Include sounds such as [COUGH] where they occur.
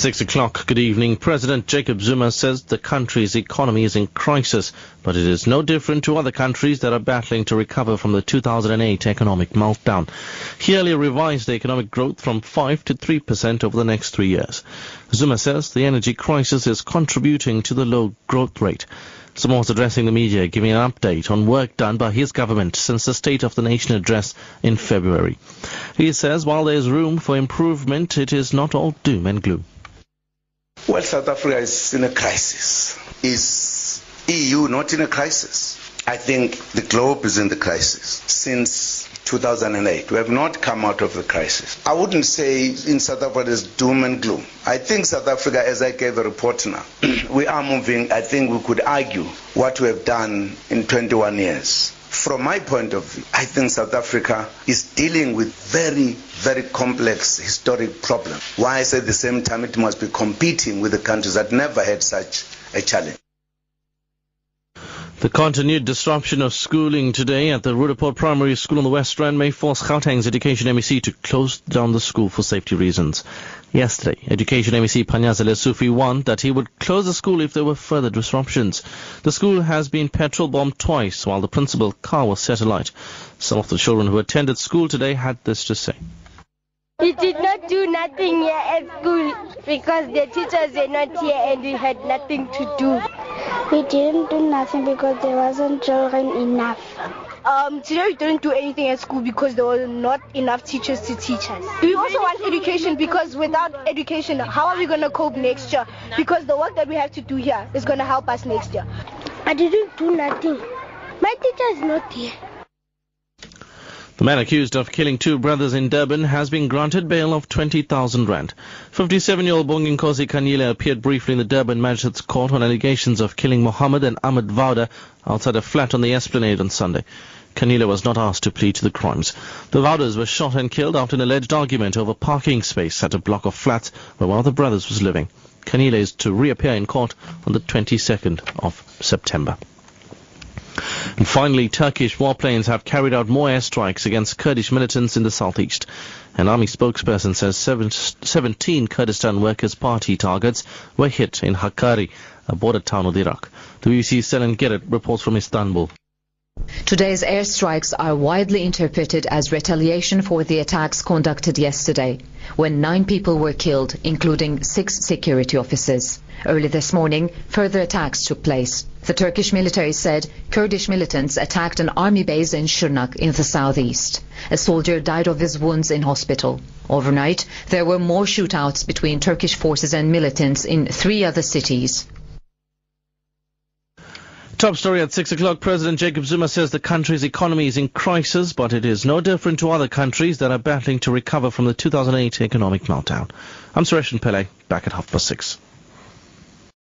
Six o'clock. Good evening. President Jacob Zuma says the country's economy is in crisis, but it is no different to other countries that are battling to recover from the 2008 economic meltdown. He earlier revised the economic growth from 5 to 3% over the next three years. Zuma says the energy crisis is contributing to the low growth rate. Zuma was addressing the media, giving an update on work done by his government since the State of the Nation address in February. He says while there is room for improvement, it is not all doom and gloom. Well, South Africa is in a crisis. Is EU not in a crisis? I think the globe is in the crisis since 2008. We have not come out of the crisis. I wouldn't say in South Africa there's doom and gloom. I think South Africa, as I gave a report now, [CLEARS THROAT] we are moving, I think we could argue what we have done in 21 years. From my point of view, I think South Africa is dealing with very, very complex historic problems. Say at the same time it must be competing with the countries that never had such a challenge. The continued disruption of schooling today at the Roodepoort Primary School on the West Rand may force Gauteng's Education MEC to close down the school for safety reasons. Yesterday, Education MEC Panyaza Lesufi warned that he would close the school if there were further disruptions. The school has been petrol bombed twice while the principal car was set alight. Some of the children who attended school today had this to say. We did not do nothing here at school because the teachers were not here and we had nothing to do. We didn't do nothing because there wasn't children enough. Um, today we didn't do anything at school because there were not enough teachers to teach us. We also want education because without education, how are we going to cope next year? Because the work that we have to do here is going to help us next year. I didn't do nothing. My teacher is not here. The man accused of killing two brothers in Durban has been granted bail of 20,000 rand. 57-year-old Bonginkosi Kanyile appeared briefly in the Durban Magistrates Court on allegations of killing Mohammed and Ahmed Vauda outside a flat on the Esplanade on Sunday. Kanyile was not asked to plead to the crimes. The Vaudas were shot and killed after an alleged argument over parking space at a block of flats where one of the brothers was living. Kanyile is to reappear in court on the 22nd of September. And finally, Turkish warplanes have carried out more airstrikes against Kurdish militants in the southeast. An army spokesperson says 17 Kurdistan Workers' Party targets were hit in Hakkari, a border town of Iraq. The BBC's Selin Girit reports from Istanbul. Today's airstrikes are widely interpreted as retaliation for the attacks conducted yesterday, when nine people were killed, including six security officers. Early this morning, further attacks took place. The Turkish military said Kurdish militants attacked an army base in Shirnak in the southeast. A soldier died of his wounds in hospital. Overnight, there were more shootouts between Turkish forces and militants in three other cities. Top story at 6 o'clock. President Jacob Zuma says the country's economy is in crisis, but it is no different to other countries that are battling to recover from the 2008 economic meltdown. I'm Suresh Pillay, back at half past six.